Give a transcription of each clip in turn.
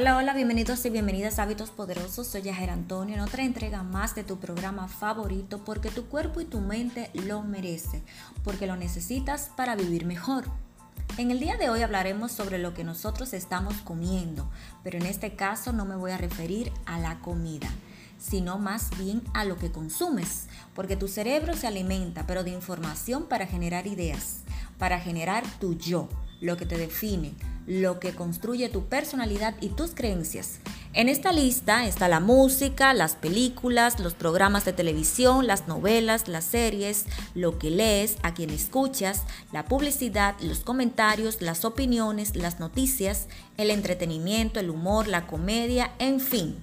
Hola, hola, bienvenidos y bienvenidas a Hábitos Poderosos. Soy Yajer Antonio en otra entrega más de tu programa favorito porque tu cuerpo y tu mente lo merecen, porque lo necesitas para vivir mejor. En el día de hoy hablaremos sobre lo que nosotros estamos comiendo, pero en este caso no me voy a referir a la comida, sino más bien a lo que consumes, porque tu cerebro se alimenta, pero de información para generar ideas, para generar tu yo, lo que te define, lo que construye tu personalidad y tus creencias. En esta lista está la música, las películas, los programas de televisión, las novelas, las series, lo que lees, a quien escuchas, la publicidad, los comentarios, las opiniones, las noticias, el entretenimiento, el humor, la comedia, en fin.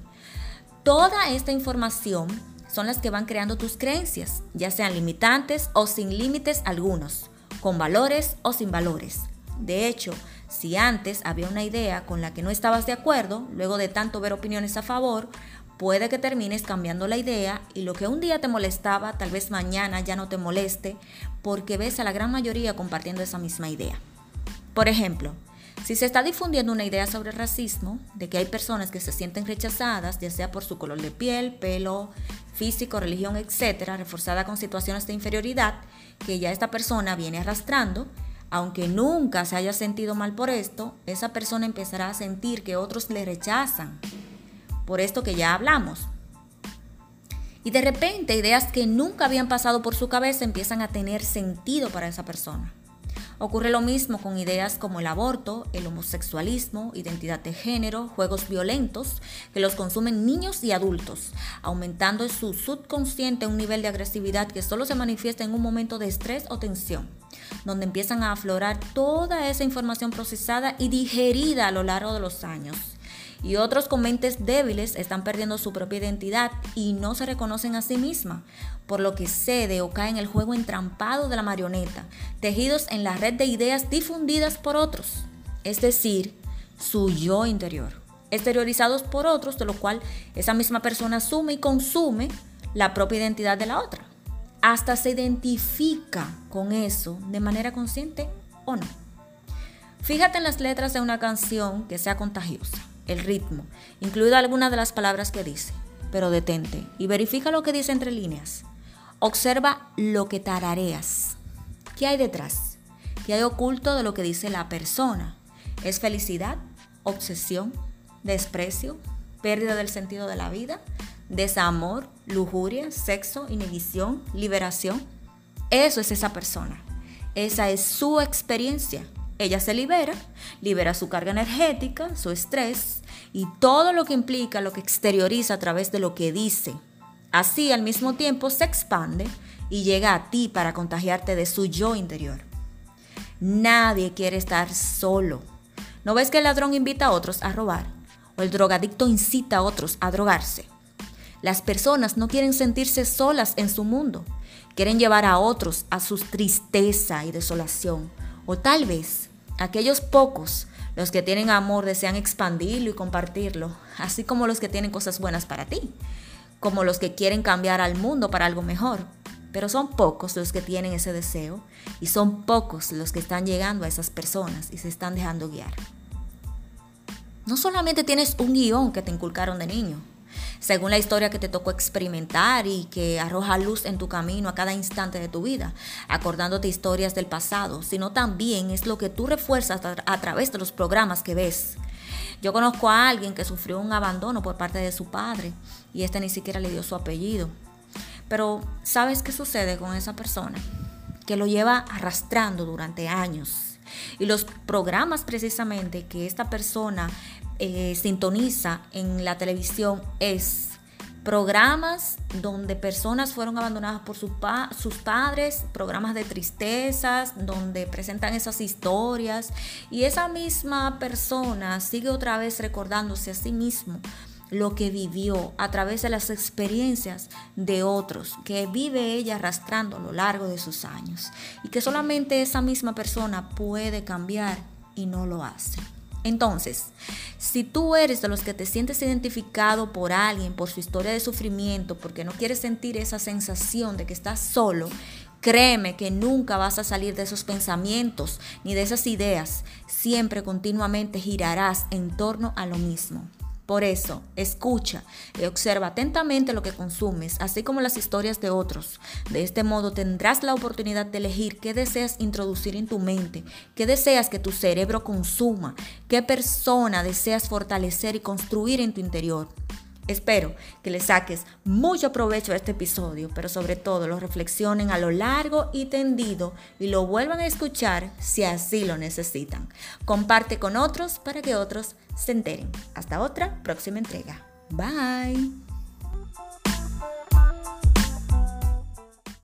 Toda esta información son las que van creando tus creencias, ya sean limitantes o sin límites algunos, con valores o sin valores. De hecho, si antes había una idea con la que no estabas de acuerdo, luego de tanto ver opiniones a favor, puede que termines cambiando la idea y lo que un día te molestaba, tal vez mañana ya no te moleste, porque ves a la gran mayoría compartiendo esa misma idea. Por ejemplo, si se está difundiendo una idea sobre el racismo, de que hay personas que se sienten rechazadas, ya sea por su color de piel, pelo, físico, religión, etcétera, reforzada con situaciones de inferioridad que ya esta persona viene arrastrando, aunque nunca se haya sentido mal por esto, esa persona empezará a sentir que otros le rechazan. Por esto que ya hablamos. Y de repente ideas que nunca habían pasado por su cabeza empiezan a tener sentido para esa persona. Ocurre lo mismo con ideas como el aborto, el homosexualismo, identidad de género, juegos violentos, que los consumen niños y adultos, aumentando en su subconsciente un nivel de agresividad que solo se manifiesta en un momento de estrés o tensión, donde empiezan a aflorar toda esa información procesada y digerida a lo largo de los años y otros con mentes débiles están perdiendo su propia identidad y no se reconocen a sí misma, por lo que cede o cae en el juego entrampado de la marioneta, tejidos en la red de ideas difundidas por otros, es decir, su yo interior, exteriorizados por otros, de lo cual esa misma persona asume y consume la propia identidad de la otra. Hasta se identifica con eso de manera consciente o no. Fíjate en las letras de una canción que sea contagiosa el ritmo, incluido algunas de las palabras que dice. Pero detente y verifica lo que dice entre líneas. Observa lo que tarareas. ¿Qué hay detrás? ¿Qué hay oculto de lo que dice la persona? ¿Es felicidad? ¿Obsesión? ¿Desprecio? ¿Pérdida del sentido de la vida? ¿Desamor? ¿Lujuria? ¿Sexo? ¿Inhibición? ¿Liberación? Eso es esa persona. Esa es su experiencia ella se libera, libera su carga energética, su estrés y todo lo que implica, lo que exterioriza a través de lo que dice. Así al mismo tiempo se expande y llega a ti para contagiarte de su yo interior. Nadie quiere estar solo. ¿No ves que el ladrón invita a otros a robar? ¿O el drogadicto incita a otros a drogarse? Las personas no quieren sentirse solas en su mundo. Quieren llevar a otros a su tristeza y desolación o tal vez aquellos pocos, los que tienen amor, desean expandirlo y compartirlo, así como los que tienen cosas buenas para ti, como los que quieren cambiar al mundo para algo mejor. Pero son pocos los que tienen ese deseo y son pocos los que están llegando a esas personas y se están dejando guiar. No solamente tienes un guion que te inculcaron de niño, según la historia que te tocó experimentar y que arroja luz en tu camino a cada instante de tu vida, acordándote historias del pasado, sino también es lo que tú refuerzas a, través de los programas que ves. Yo conozco a alguien que sufrió un abandono por parte de su padre y este ni siquiera le dio su apellido. Pero ¿sabes qué sucede con esa persona? Que lo lleva arrastrando durante años. Y los programas precisamente que esta persona eh, sintoniza en la televisión es programas donde personas fueron abandonadas por sus padres, programas de tristezas, donde presentan esas historias y esa misma persona sigue otra vez recordándose a sí mismo lo que vivió a través de las experiencias de otros que vive ella arrastrando a lo largo de sus años y que solamente esa misma persona puede cambiar y no lo hace. Entonces, si tú eres de los que te sientes identificado por alguien, por su historia de sufrimiento, porque no quieres sentir esa sensación de que estás solo, Créeme que nunca vas a salir de esos pensamientos ni de esas ideas. Siempre continuamente girarás en torno a lo mismo. Por eso, escucha y observa atentamente lo que consumes, así como las historias de otros. De este modo tendrás la oportunidad de elegir qué deseas introducir en tu mente, qué deseas que tu cerebro consuma, qué persona deseas fortalecer y construir en tu interior. Espero que le saques mucho provecho a este episodio, pero sobre todo lo reflexionen a lo largo y tendido y lo vuelvan a escuchar si así lo necesitan. Comparte con otros para que otros se enteren. Hasta otra próxima entrega. Bye.